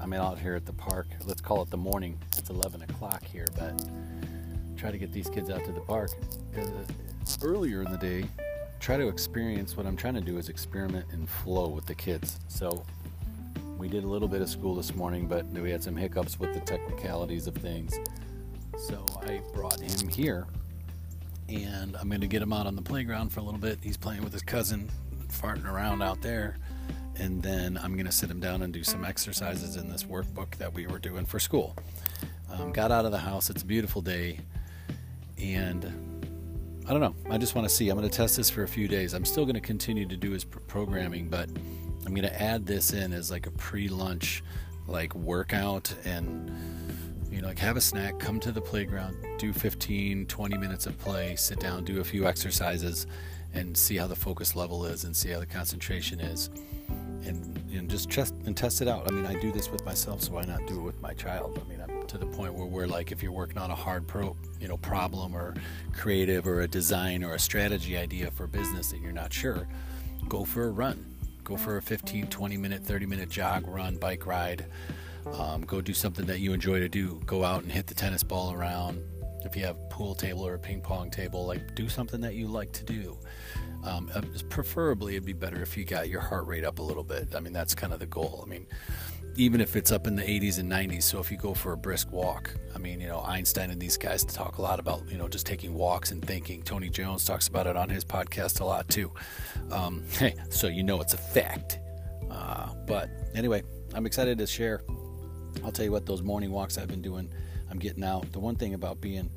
I'm out here at the park. Let's call it the morning. It's 11 o'clock here, but try to get these kids out to the park. Uh, earlier in the day, try to experience what I'm trying to do is experiment and flow with the kids. So we did a little bit of school this morning, but we had some hiccups with the technicalities of things. So I brought him here and I'm going to get him out on the playground for a little bit. He's playing with his cousin, farting around out there. And then I'm going to sit him down and do some exercises in this workbook that we were doing for school. Um, got out of the house. It's a beautiful day. And I don't know. I just want to see. I'm going to test this for a few days. I'm still going to continue to do his programming, but I'm going to add this in as like a pre lunch like workout and you know like have a snack come to the playground do 15 20 minutes of play sit down do a few exercises and see how the focus level is and see how the concentration is and, and just test and test it out i mean i do this with myself so why not do it with my child i mean i'm to the point where we're like if you're working on a hard pro you know problem or creative or a design or a strategy idea for business that you're not sure go for a run go for a 15 20 minute 30 minute jog run bike ride um, go do something that you enjoy to do. Go out and hit the tennis ball around. If you have a pool table or a ping pong table, like do something that you like to do. Um, uh, preferably, it'd be better if you got your heart rate up a little bit. I mean, that's kind of the goal. I mean, even if it's up in the 80s and 90s. So if you go for a brisk walk, I mean, you know, Einstein and these guys talk a lot about, you know, just taking walks and thinking. Tony Jones talks about it on his podcast a lot too. Um, hey, so you know it's a fact. Uh, but anyway, I'm excited to share I'll tell you what, those morning walks I've been doing, I'm getting out. The one thing about being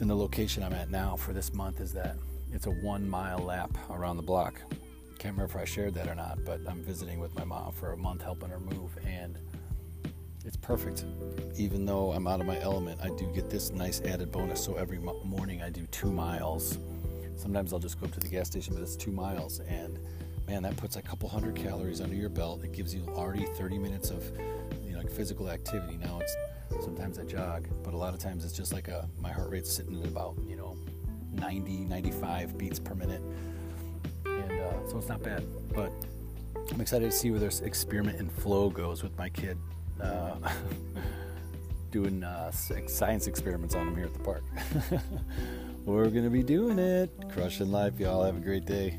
in the location I'm at now for this month is that it's a one mile lap around the block. Can't remember if I shared that or not, but I'm visiting with my mom for a month helping her move, and it's perfect. Even though I'm out of my element, I do get this nice added bonus. So every morning I do two miles. Sometimes I'll just go up to the gas station, but it's two miles, and man, that puts a couple hundred calories under your belt. It gives you already 30 minutes of you like physical activity. Now it's sometimes I jog, but a lot of times it's just like a my heart rate's sitting at about you know 90, 95 beats per minute, and uh, so it's not bad. But I'm excited to see where this experiment in flow goes with my kid. Uh, doing uh, science experiments on him here at the park. We're gonna be doing it. Crushing life, y'all. Have a great day.